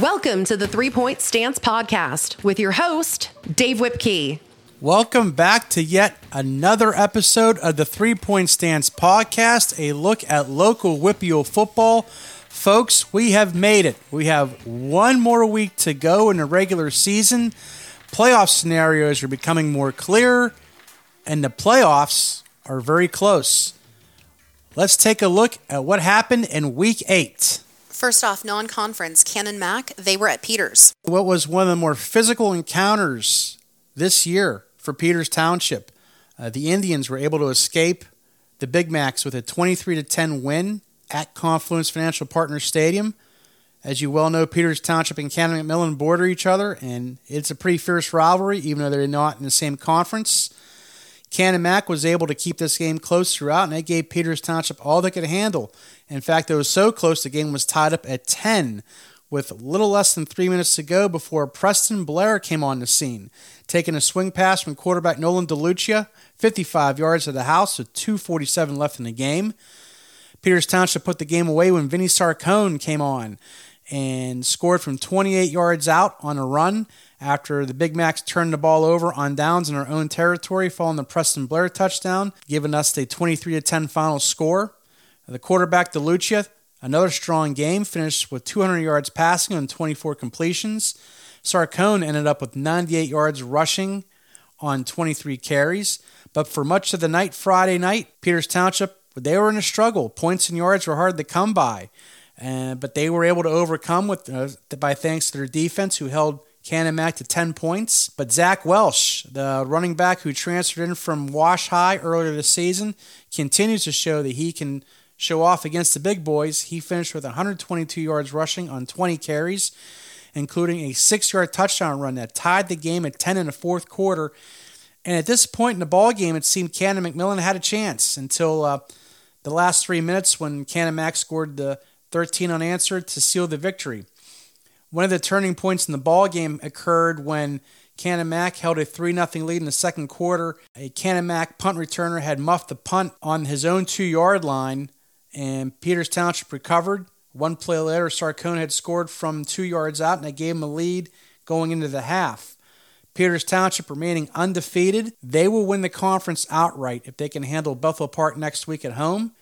Welcome to the Three Point Stance Podcast with your host, Dave Whipkey. Welcome back to yet another episode of the Three Point Stance Podcast, a look at local WPIAL football. Folks, we have made it. We have one more week to go in the regular season. Playoff scenarios are becoming more clear, and the playoffs are very close. Let's take a look at what happened in week eight. First off, non conference, Canon Mac, they were at Peters. What was one of the more physical encounters this year for Peters Township? Uh, the Indians were able to escape the Big Macs with a 23 to 10 win at Confluence Financial Partners Stadium. As you well know, Peters Township and Canon McMillan border each other, and it's a pretty fierce rivalry, even though they're not in the same conference. Canon Mac was able to keep this game close throughout, and they gave Peters Township all they could handle. In fact, it was so close the game was tied up at 10 with little less than three minutes to go before Preston Blair came on the scene, taking a swing pass from quarterback Nolan DeLucia, 55 yards to the house with 2.47 left in the game. Peters Township put the game away when Vinny Sarcone came on and scored from 28 yards out on a run after the Big Macs turned the ball over on downs in our own territory following the Preston Blair touchdown, giving us a 23 10 final score. The quarterback, DeLucia, another strong game, finished with 200 yards passing on 24 completions. Sarcone ended up with 98 yards rushing on 23 carries. But for much of the night Friday night, Peters Township, they were in a struggle. Points and yards were hard to come by. Uh, but they were able to overcome with uh, by thanks to their defense, who held Canon Mac to 10 points. But Zach Welsh, the running back who transferred in from Wash High earlier this season, continues to show that he can show off against the big boys. He finished with 122 yards rushing on 20 carries, including a six yard touchdown run that tied the game at 10 in the fourth quarter. And at this point in the ball game, it seemed Canon McMillan had a chance until uh, the last three minutes when Canon Mac scored the 13 unanswered to seal the victory. One of the turning points in the ball game occurred when Canon Mac held a 3 0 lead in the second quarter. A Canon Mac punt returner had muffed the punt on his own two yard line, and Peters Township recovered. One play later, Sarcone had scored from two yards out, and that gave him a lead going into the half. Peters Township remaining undefeated. They will win the conference outright if they can handle Bethel Park next week at home.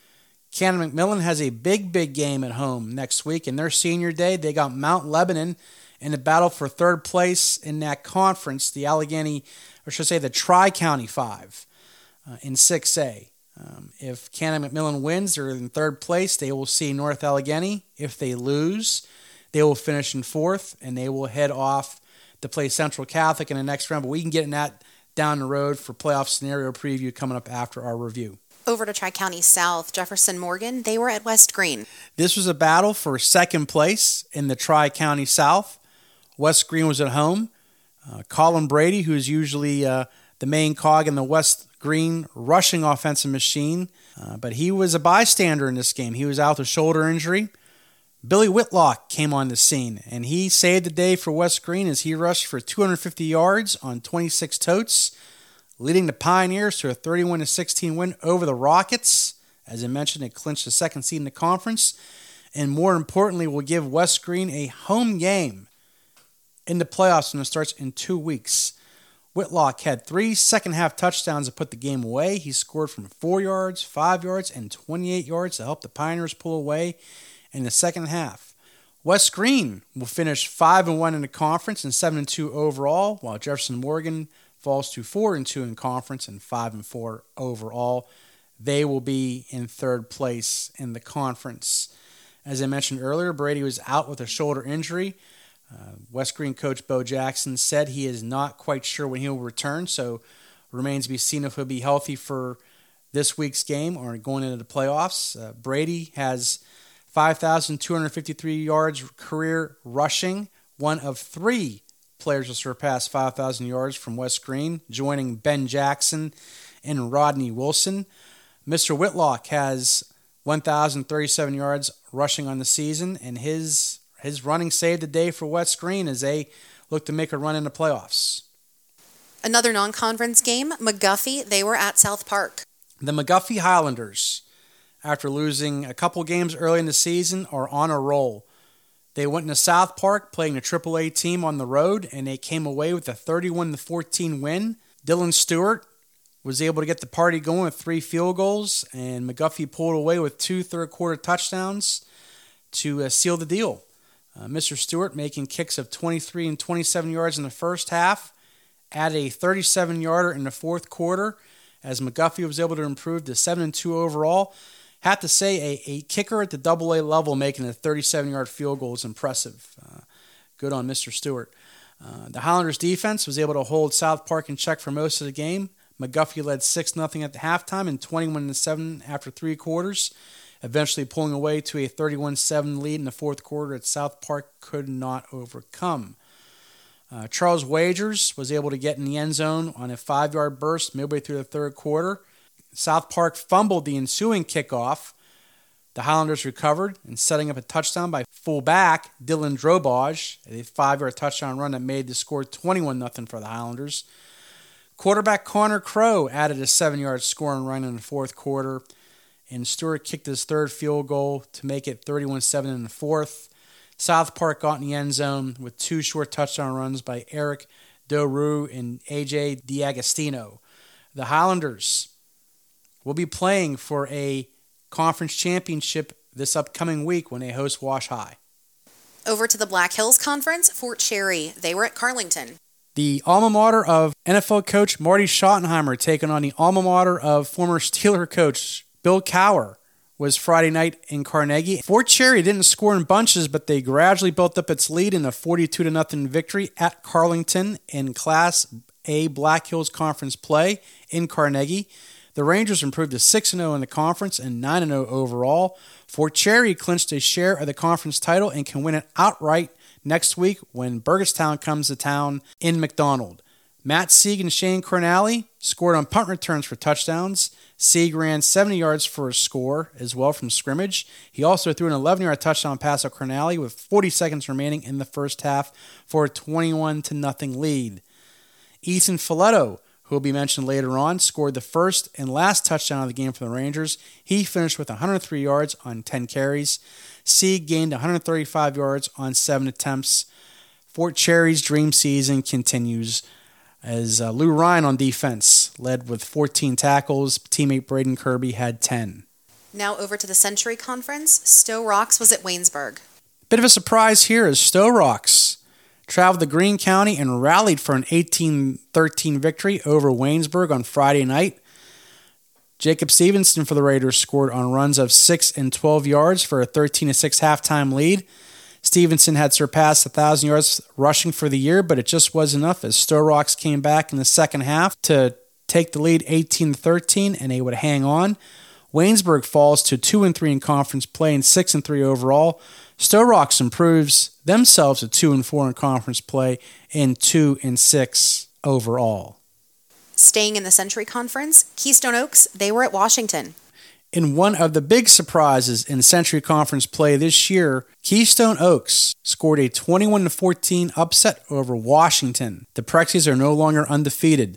Canon McMillan has a big, big game at home next week. In their senior day, they got Mount Lebanon in the battle for third place in that conference, the Allegheny, or should I say the Tri County Five uh, in 6A. Um, if Canon McMillan wins, they're in third place. They will see North Allegheny. If they lose, they will finish in fourth and they will head off to play Central Catholic in the next round. But we can get in that down the road for playoff scenario preview coming up after our review over to Tri County South, Jefferson Morgan, they were at West Greene. This was a battle for second place in the Tri County South. West Greene was at home. Uh, Colin Brady, who's usually uh, the main cog in the West Greene rushing offensive machine, uh, but he was a bystander in this game. He was out with a shoulder injury. Billy Whitlock came on the scene, and he saved the day for West Greene as he rushed for 250 yards on 26 totes leading the Pioneers to a 31 16 win over the Rockets. As I mentioned, it clinched the second seed in the conference, and more importantly, will give West Greene a home game in the playoffs when it starts in two weeks. Whitlock had three second half touchdowns to put the game away. He scored from four yards, five yards, and 28 yards to help the Pioneers pull away in the second half. West Greene will finish 5 and 1 in the conference and 7 and 2 overall, while Jefferson Morgan falls to four and two in conference and five and four overall. They will be in third place in the conference. As I mentioned earlier, Brady was out with a shoulder injury. Uh, West Greene coach Bo Jackson said he is not quite sure when he'll return, so remains to be seen if he'll be healthy for this week's game or going into the playoffs. Uh, Brady has 5,253 yards career rushing, one of three players to surpass 5,000 yards from West Greene, joining Ben Jackson and Rodney Wilson. Mr. Whitlock has 1,037 yards rushing on the season, and his his running saved the day for West Greene as they look to make a run in the playoffs. Another non-conference game, McGuffey. They were at South Park. The McGuffey Highlanders, after losing a couple games early in the season, are on a roll. They went into South Park playing a AAA team on the road, and they came away with a 31 14 win. Dylan Stewart was able to get the party going with three field goals, and McGuffey pulled away with two third quarter touchdowns to uh, seal the deal. Uh, Mr. Stewart making kicks of 23 and 27 yards in the first half, added a 37 yarder in the fourth quarter as McGuffey was able to improve to 7 and 2 overall. Have to say, a, a kicker at the double A level making a 37 yard field goal is impressive. Uh, good on Mr. Stewart. Uh, the Highlanders defense was able to hold South Park in check for most of the game. McGuffey led 6 0 at the halftime and 21 7 after three quarters, eventually pulling away to a 31 7 lead in the fourth quarter that South Park could not overcome. Uh, Charles Wagers was able to get in the end zone on a five yard burst midway through the third quarter. South Park fumbled the ensuing kickoff. The Highlanders recovered and setting up a touchdown by fullback Dylan Drobage, a five yard touchdown run that made the score 21 0 for the Highlanders. Quarterback Connor Crow added a seven yard scoring run in the fourth quarter, and Stewart kicked his third field goal to make it 31 7 in the fourth. South Park got in the end zone with two short touchdown runs by Eric Doru and AJ Diagostino. The Highlanders will be playing for a conference championship this upcoming week when they host Wash High. Over to the Black Hills Conference, Fort Cherry. They were at Carlynton. The alma mater of NFL coach Marty Schottenheimer taking on the alma mater of former Steeler coach Bill Cowher was Friday night in Carnegie. Fort Cherry didn't score in bunches, but they gradually built up its lead in a 42 to nothing victory at Carlynton in Class A Black Hills Conference play in Carnegie. The Rangers improved to 6 0 in the conference and 9 0 overall. Fort Cherry clinched a share of the conference title and can win it outright next week when Burgettstown comes to town in McDonald. Matt Sieg and Shane Cornally scored on punt returns for touchdowns. Sieg ran 70 yards for a score as well from scrimmage. He also threw an 11 yard touchdown pass at Cornally with 40 seconds remaining in the first half for a 21 to nothing lead. Ethan Filetto, who will be mentioned later on, scored the first and last touchdown of the game for the Rangers. He finished with 103 yards on 10 carries. Sieg gained 135 yards on seven attempts. Fort Cherry's dream season continues as uh, Lou Ryan on defense led with 14 tackles. Teammate Braden Kirby had 10. Now over to the Century Conference. Sto-Rox was at Waynesburg. Bit of a surprise here as Sto-Rox traveled to Greene County and rallied for an 18 13 victory over Waynesburg on Friday night. Jacob Stevenson for the Raiders scored on runs of 6 and 12 yards for a 13 6 halftime lead. Stevenson had surpassed 1,000 yards rushing for the year, but it just wasn't enough as Sto-Rox came back in the second half to take the lead 18 13, and they would hang on. Waynesburg falls to 2 and 3 in conference play and 6 and 3 overall. Sto-Rox improves themselves to 2 and 4 in conference play and 2 and 6 overall. Staying in the Century Conference, Keystone Oaks, they were at Washington. In one of the big surprises in Century Conference play this year, Keystone Oaks scored a 21 14 upset over Washington. The Prexies are no longer undefeated.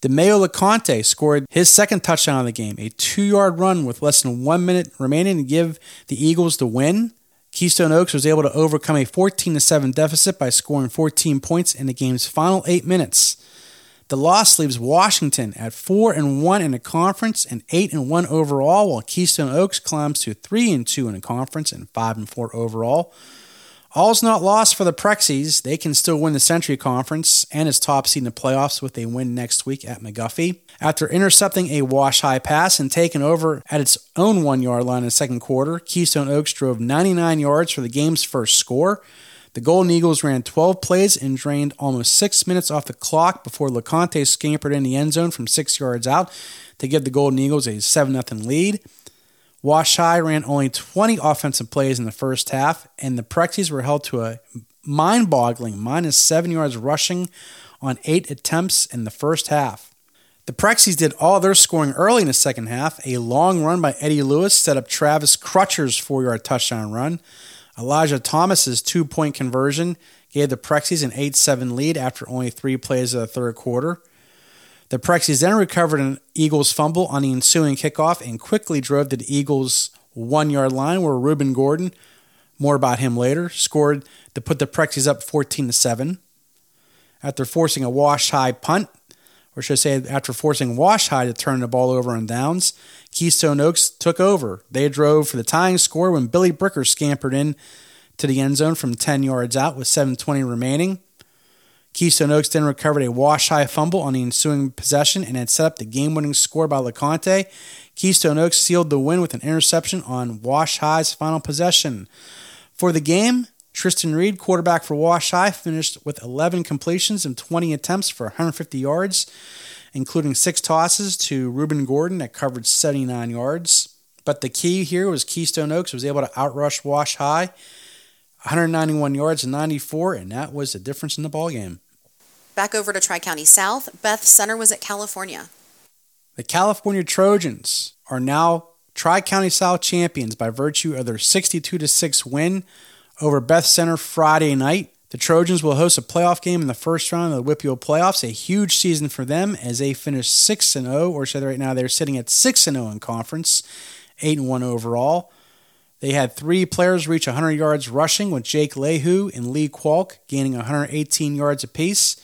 DeMeo LeConte scored his second touchdown of the game, a two yard run with less than one minute remaining to give the Eagles the win. Keystone Oaks was able to overcome a 14 7 deficit by scoring 14 points in the game's final eight minutes. The loss leaves Washington at 4 and 1 in the conference and 8 and 1 overall, while Keystone Oaks climbs to 3 and 2 in the conference and 5 and 4 overall. All's not lost for the Prexies. They can still win the Century Conference and its top seed in the playoffs with a win next week at McGuffey. After intercepting a wash high pass and taking over at its own one yard line in the second quarter, Keystone Oaks drove 99 yards for the game's first score. The Golden Eagles ran 12 plays and drained almost six minutes off the clock before LeConte scampered in the end zone from six yards out to give the Golden Eagles a 7 0 lead. Wash High ran only 20 offensive plays in the first half, and the Prexies were held to a mind boggling minus seven yards rushing on eight attempts in the first half. The Prexies did all their scoring early in the second half. A long run by Eddie Lewis set up Travis Crutcher's four yard touchdown run. Elijah Thomas's two point conversion gave the Prexies an 8 7 lead after only three plays of the third quarter. The Prexies then recovered an Eagles fumble on the ensuing kickoff and quickly drove to the Eagles' one yard line where Reuben Gordon More about him later. Scored to put the Prexies up 14 to 7. After forcing a wash high punt, or should I say, after forcing Wash High to turn the ball over on downs, Keystone Oaks took over. They drove for the tying score when Billy Bricker scampered in to the end zone from 10 yards out with 7.20 remaining. Keystone Oaks then recovered a wash high fumble on the ensuing possession and had set up the game winning score by LeConte. Keystone Oaks sealed the win with an interception on Wash High's final possession. For the game, Tristan Reed, quarterback for Wash High, finished with 11 completions and 20 attempts for 150 yards, including six tosses to Reuben Gordon that covered 79 yards. But the key here was Keystone Oaks was able to outrush Wash High 191 yards and 94, and that was the difference in the ball game. Back over to Tri County South, Beth Center was at California. The California Trojans are now Tri County South champions by virtue of their 62 6 win over Beth Center Friday night. The Trojans will host a playoff game in the first round of the WPIAL playoffs. A huge season for them as they finish 6 0, or should right now they're sitting at 6 0 in conference, 8 1 overall. They had three players reach 100 yards rushing, with Jake Lehu and Lee Kwalk gaining 118 yards apiece.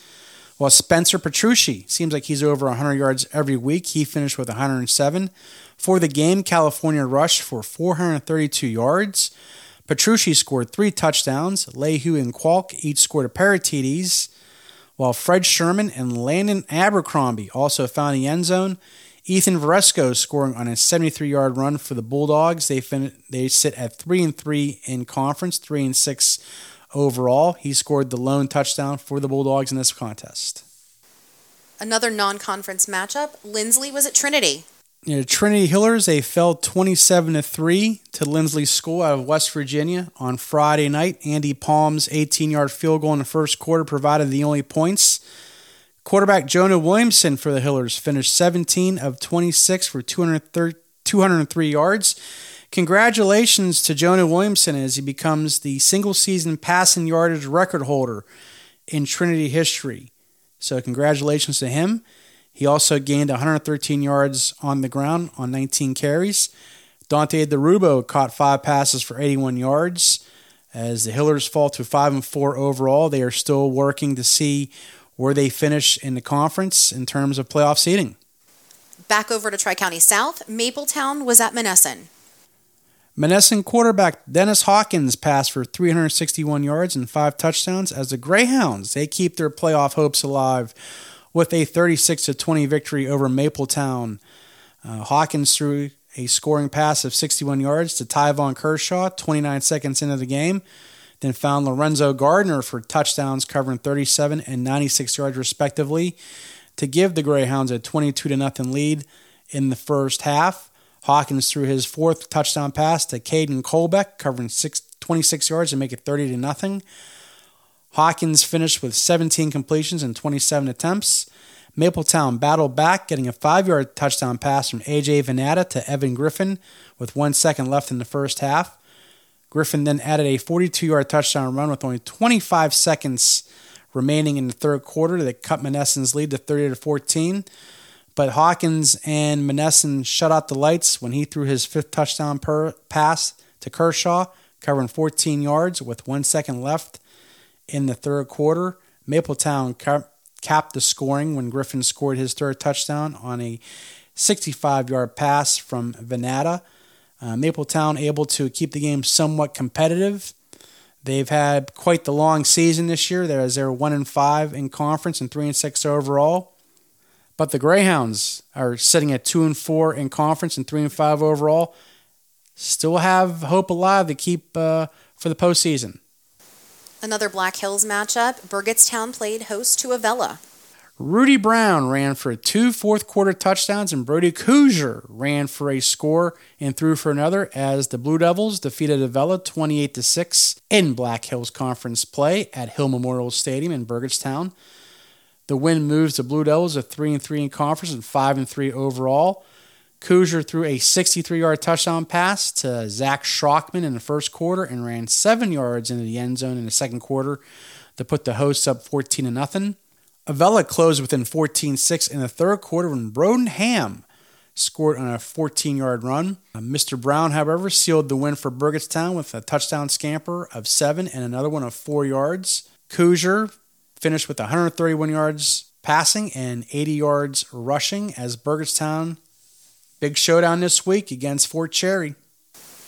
While Spencer Petrucci seems like he's over 100 yards every week, he finished with 107. For the game, California rushed for 432 yards. Petrucci scored three touchdowns. Lehu and Kwalk each scored a pair of TDs, while Fred Sherman and Landon Abercrombie also found the end zone. Ethan Varesco scoring on a 73-yard run for the Bulldogs. They fin- they sit at three and three in conference, three and six overall. He scored the lone touchdown for the Bulldogs in this contest. Another non-conference matchup. Linsly was at Trinity. You know, Trinity Hillers they fell 27 to 3 to Linsly School out of West Virginia on Friday night. Andy Palm's 18-yard field goal in the first quarter provided the only points. Quarterback Jonah Williamson for the Hillers finished 17 of 26 for 203 yards. Congratulations to Jonah Williamson as he becomes the single season passing yardage record holder in Trinity history. So, congratulations to him. He also gained 113 yards on the ground on 19 carries. Dante DeRubo caught five passes for 81 yards. As the Hillers fall to 5 and 4 overall, they are still working to see where they finish in the conference in terms of playoff seeding. Back over to Tri County South, Mapletown was at Monessen. Monessen quarterback Dennis Hawkins passed for 361 yards and five touchdowns as the Greyhounds they keep their playoff hopes alive with a 36 to 20 victory over Mapletown. Uh, Hawkins threw a scoring pass of 61 yards to Tyvon Kershaw 29 seconds into the game, then found Lorenzo Gardner for touchdowns covering 37 and 96 yards respectively to give the Greyhounds a 22 0 lead in the first half. Hawkins threw his fourth touchdown pass to Caden Colbeck, covering six, 26 yards to make it 30 to nothing. Hawkins finished with 17 completions and 27 attempts. Mapletown battled back, getting a five yard touchdown pass from AJ Venata to Evan Griffin with one second left in the first half. Griffin then added a 42 yard touchdown run with only 25 seconds remaining in the third quarter that cut Monessen's lead to 30 to 14. But Hawkins and Monessen shut out the lights when he threw his fifth touchdown per pass to Kershaw, covering 14 yards with one second left in the third quarter. Mapletown capped the scoring when Griffin scored his third touchdown on a 65 yard pass from Venata. Uh, Mapletown able to keep the game somewhat competitive. They've had quite the long season this year. They're, they're one and five in conference and three and six overall. But the Greyhounds are sitting at two and four in conference and three and five overall. Still have hope alive to keep uh, for the postseason. Another Black Hills matchup. Burgettstown played host to Avella. Rudy Brown ran for two fourth quarter touchdowns, and Brody Coosier ran for a score and threw for another as the Blue Devils defeated Avella 28 to 6 in Black Hills Conference play at Hill Memorial Stadium in Burgettstown. The win moves the Blue Devils to 3 and 3 in conference and 5 and 3 overall. Kuzier threw a 63 yard touchdown pass to Zach Schrockman in the first quarter and ran 7 yards into the end zone in the second quarter to put the hosts up 14 to nothing. Avella closed within 14 6 in the third quarter when Broden Ham scored on a 14 yard run. Uh, Mr. Brown, however, sealed the win for Burgettstown with a touchdown scamper of seven and another one of four yards. Coosier finished with 131 yards passing and 80 yards rushing as Burgettstown big showdown this week against Fort Cherry.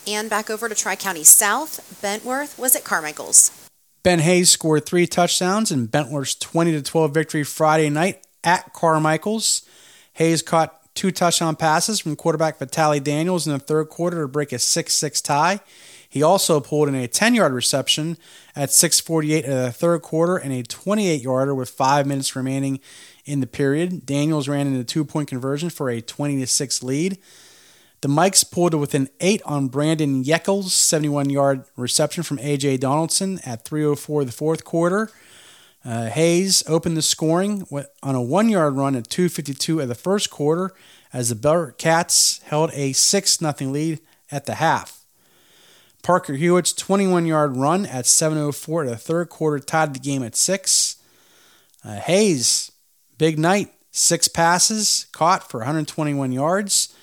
And back over to Tri County South, Bentworth was at Carmichael's. Ben Hayes scored three touchdowns in Bentworth's 20 to 12 victory Friday night at Carmichael's. Hayes caught two touchdown passes from quarterback Vitaly Daniels in the third quarter to break a 6 6 tie. He also pulled in a 10 yard reception at 6.48 of the third quarter and a 28 yarder with five minutes remaining in the period. Daniels ran in a two point conversion for a 20 6 lead. The Mikes pulled to within eight on Brandon Yeckel's 71 yard reception from A.J. Donaldson at 3.04 of the fourth quarter. Uh, Hayes opened the scoring on a one yard run at 2.52 of the first quarter as the Bearcats held a 6 0 lead at the half. Parker Hewitt's 21 yard run at 7.04 of the third quarter tied the game at 6. Uh, Hayes, big night, six passes caught for 121 yards.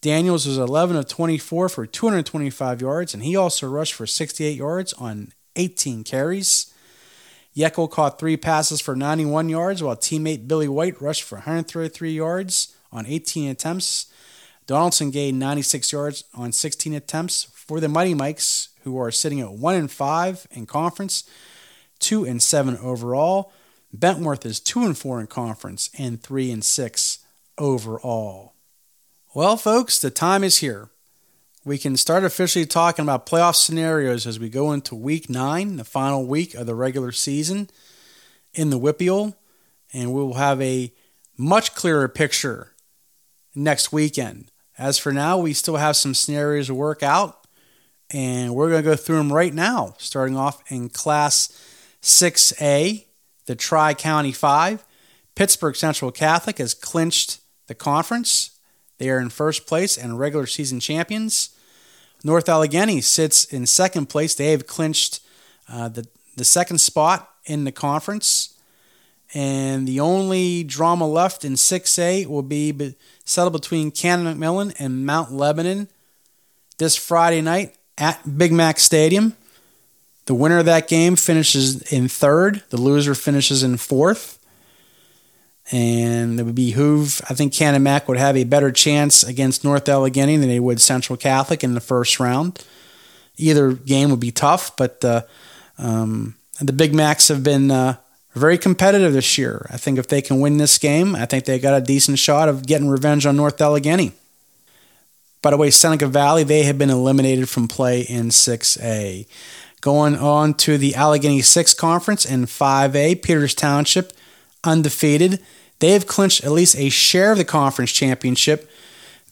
Daniels was 11 of 24 for 225 yards, and he also rushed for 68 yards on 18 carries. Yeckel caught three passes for 91 yards, while teammate Billy White rushed for 133 yards on 18 attempts. Donaldson gained 96 yards on 16 attempts for the Mighty Mikes, who are sitting at 1 and 5 in conference, 2 and 7 overall. Bentworth is 2 and 4 in conference and 3 and 6 overall. Well, folks, the time is here. We can start officially talking about playoff scenarios as we go into week nine, the final week of the regular season in the WPIAL, and we will have a much clearer picture next weekend. As for now, we still have some scenarios to work out, and we're going to go through them right now, starting off in Class 6A, the Tri County 5. Pittsburgh Central Catholic has clinched the conference they are in first place and regular season champions. North Allegheny sits in second place. They have clinched uh, the, the second spot in the conference. And the only drama left in 6A will be settled between Canon McMillan and Mount Lebanon this Friday night at Big Mac Stadium. The winner of that game finishes in third, the loser finishes in fourth and it would behoove. I think Canon Mac would have a better chance against North Allegheny than they would Central Catholic in the first round. Either game would be tough, but uh, um, the Big Macs have been uh, very competitive this year. I think if they can win this game, I think they got a decent shot of getting revenge on North Allegheny. By the way, Seneca Valley, they have been eliminated from play in 6A. Going on to the Allegheny 6 Conference in 5A, Peters Township undefeated. They have clinched at least a share of the conference championship.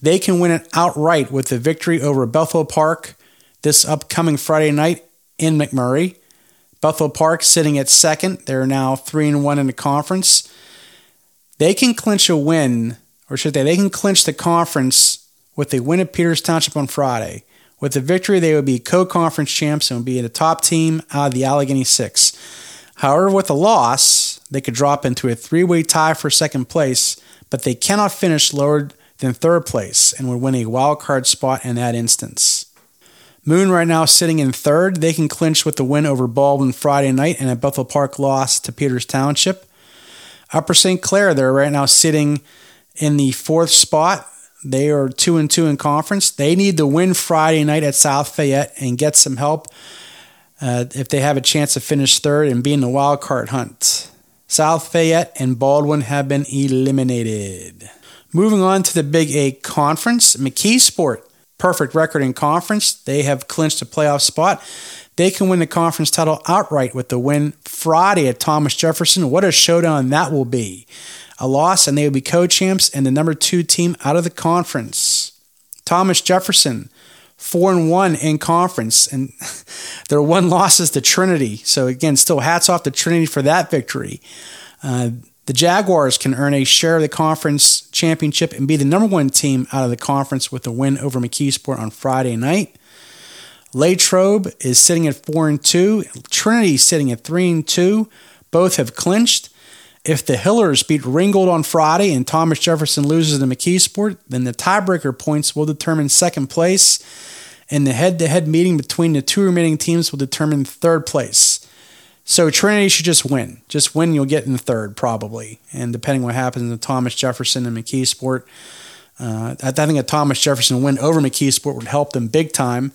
They can win it outright with the victory over Bethel Park this upcoming Friday night in McMurray. Bethel Park sitting at second. They're now three and one in the conference. They can clinch a win, or should they? They can clinch the conference with a win at Peters Township on Friday. With the victory, they would be co-conference champs and would be the top team out of the Allegheny Six. However, with a loss, they could drop into a three way tie for second place, but they cannot finish lower than third place and would win a wild card spot in that instance. Moon right now sitting in third. They can clinch with the win over Baldwin Friday night and a Bethel Park loss to Peters Township. Upper St. Clair, they're right now sitting in the fourth spot. They are two and two in conference. They need to win Friday night at South Fayette and get some help uh, if they have a chance to finish third and be in the wild card hunt. South Fayette and Baldwin have been eliminated. Moving on to the Big A Conference, McKeesport, perfect record in conference. They have clinched a playoff spot. They can win the conference title outright with the win Friday at Thomas Jefferson. What a showdown that will be! A loss, and they will be co champs and the number two team out of the conference. Thomas Jefferson four and one in conference, and their one loss is to Trinity. So again, still hats off to Trinity for that victory. Uh, the Jaguars can earn a share of the conference championship and be the number one team out of the conference with a win over McKeesport on Friday night. Latrobe is sitting at four and two. Trinity sitting at three and two. Both have clinched. If the Hillers beat Ringgold on Friday and Thomas Jefferson loses to McKeesport, then the tiebreaker points will determine second place, and the head to head meeting between the two remaining teams will determine third place. So Trinity should just win. Just win, you'll get in third probably. And depending what happens to Thomas Jefferson and McKeesport, uh, I think a Thomas Jefferson win over McKeesport would help them big time.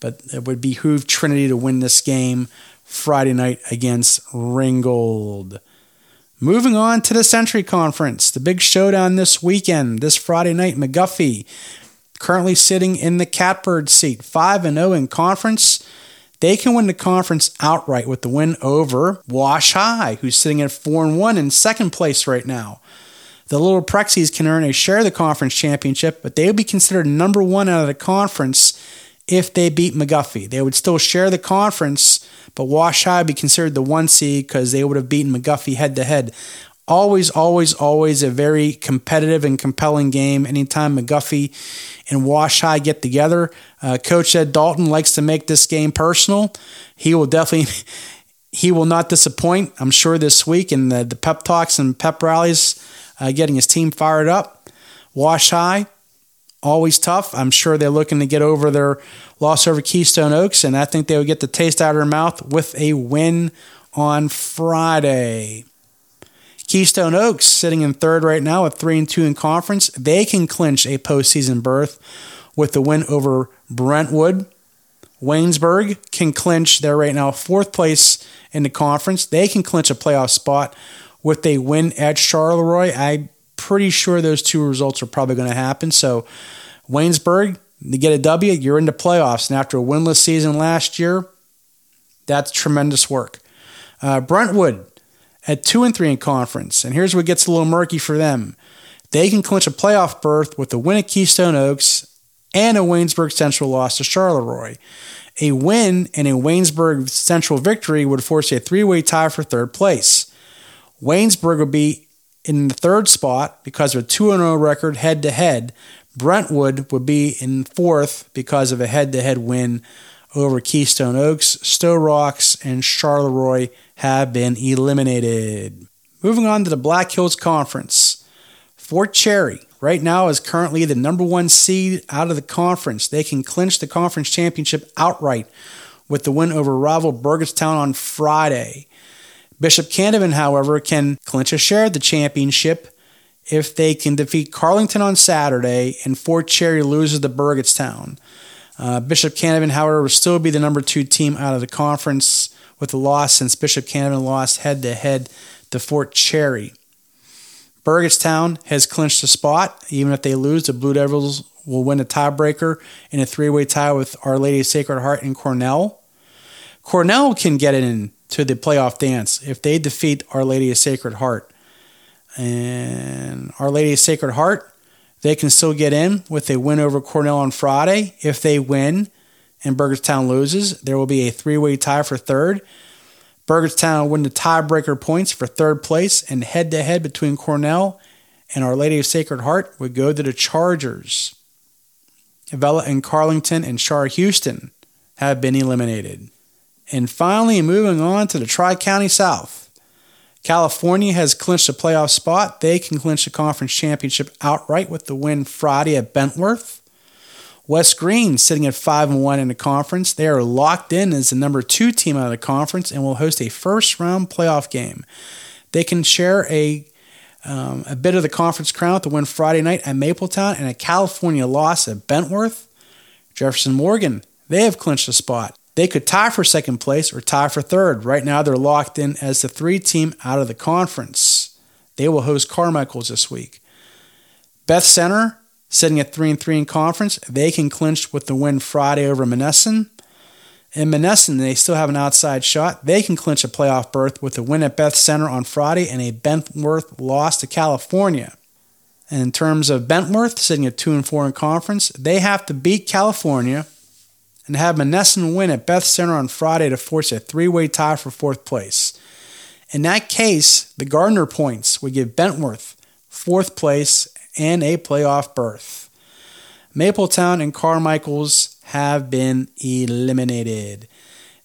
But it would behoove Trinity to win this game Friday night against Ringgold. Moving on to the Century Conference, the big showdown this weekend, this Friday night, McGuffey, currently sitting in the catbird seat, 5 and 0 in conference. They can win the conference outright with the win over Wash High, who's sitting at 4 and 1 in second place right now. The Little Prexies can earn a share of the conference championship, but they will be considered number one out of the conference if they beat McGuffey. They would still share the conference, but Wash High would be considered the one seed because they would have beaten McGuffey head to head. Always, always, always a very competitive and compelling game. Anytime McGuffey and Wash High get together, uh, Coach Ed Dalton likes to make this game personal. He will definitely. He will not disappoint, I'm sure, this week in the, the pep talks and pep rallies, uh, getting his team fired up. Wash High, always tough. I'm sure they're looking to get over their loss over Keystone Oaks, and I think they will get the taste out of their mouth with a win on Friday. Keystone Oaks sitting in third right now with three and two in conference. They can clinch a postseason berth with the win over Brentwood. Waynesburg can clinch. They're right now fourth place in the conference. They can clinch a playoff spot with a win at Charleroi. I'm pretty sure those two results are probably going to happen. So Waynesburg, you get a W, you're into playoffs. And after a winless season last year, that's tremendous work. Uh, Brentwood at two and three in conference, and here's what gets a little murky for them. They can clinch a playoff berth with a win at Keystone Oaks and a Waynesburg Central loss to Charleroi. A win and a Waynesburg Central victory would force a three-way tie for third place. Waynesburg would be in the third spot because of a 2 0 record head to head. Brentwood would be in fourth because of a head to head win over Keystone Oaks. Sto-Rox and Charleroi have been eliminated. Moving on to the Black Hills Conference. Fort Cherry right now is currently the number one seed out of the conference. They can clinch the conference championship outright with the win over rival Burgettstown on Friday. Bishop Canevin, however, can clinch a share of the championship if they can defeat Carlynton on Saturday and Fort Cherry loses to Burgettstown. Uh, Bishop Canevin, however, will still be the number two team out of the conference with a loss since Bishop Canevin lost head to head to Fort Cherry. Burgettstown has clinched a spot. Even if they lose, the Blue Devils will win a tiebreaker in a three way tie with Our Lady of Sacred Heart and Cornell. Cornell can get in to the playoff dance if they defeat Our Lady of Sacred Heart. And Our Lady of Sacred Heart, they can still get in with a win over Cornell on Friday. If they win and Burgettstown loses, there will be a three way tie for third. Burgettstown will win the tiebreaker points for third place, and head to head between Cornell and Our Lady of Sacred Heart would go to the Chargers. Avella and Carlynton and Char Houston have been eliminated. And finally, moving on to the Tri County South. California has clinched a playoff spot. They can clinch the conference championship outright with the win Friday at Bentworth. West Greene sitting at 5 and 1 in the conference. They are locked in as the number 2 team out of the conference and will host a first round playoff game. They can share a um, a bit of the conference crown with the win Friday night at Mapletown and a California loss at Bentworth. Jefferson Morgan, they have clinched a spot. They could tie for second place or tie for third. Right now, they're locked in as the three team out of the conference. They will host Carmichael's this week. Beth Center, sitting at 3 and 3 in conference, they can clinch with the win Friday over Monessen. In Monessen, they still have an outside shot. They can clinch a playoff berth with a win at Beth Center on Friday and a Bentworth loss to California. And in terms of Bentworth, sitting at 2 and 4 in conference, they have to beat California and have Monessen win at Beth Center on Friday to force a three way tie for fourth place. In that case, the Gardner points would give Bentworth fourth place and a playoff berth. Mapletown and Carmichaels have been eliminated.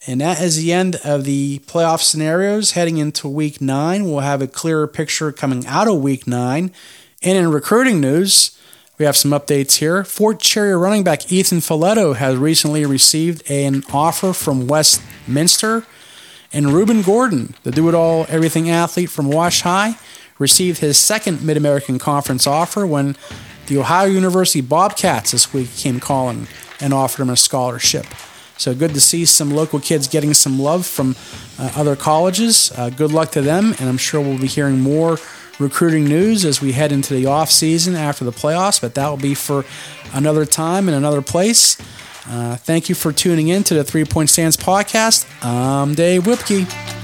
And that is the end of the playoff scenarios heading into week nine. We'll have a clearer picture coming out of week nine. And in recruiting news, we have some updates here. Fort Cherry running back Ethan Filetto has recently received an offer from Westminster. And Ruben Gordon, the do it all everything athlete from Wash High, received his second Mid American Conference offer when the Ohio University Bobcats this week came calling and offered him a scholarship. So good to see some local kids getting some love from uh, other colleges. Uh, good luck to them, and I'm sure we'll be hearing more recruiting news as we head into the off season after the playoffs. But that will be for another time and another place. Uh, thank you for tuning in to the Three Point Stance podcast. I'm Dave Whipkey.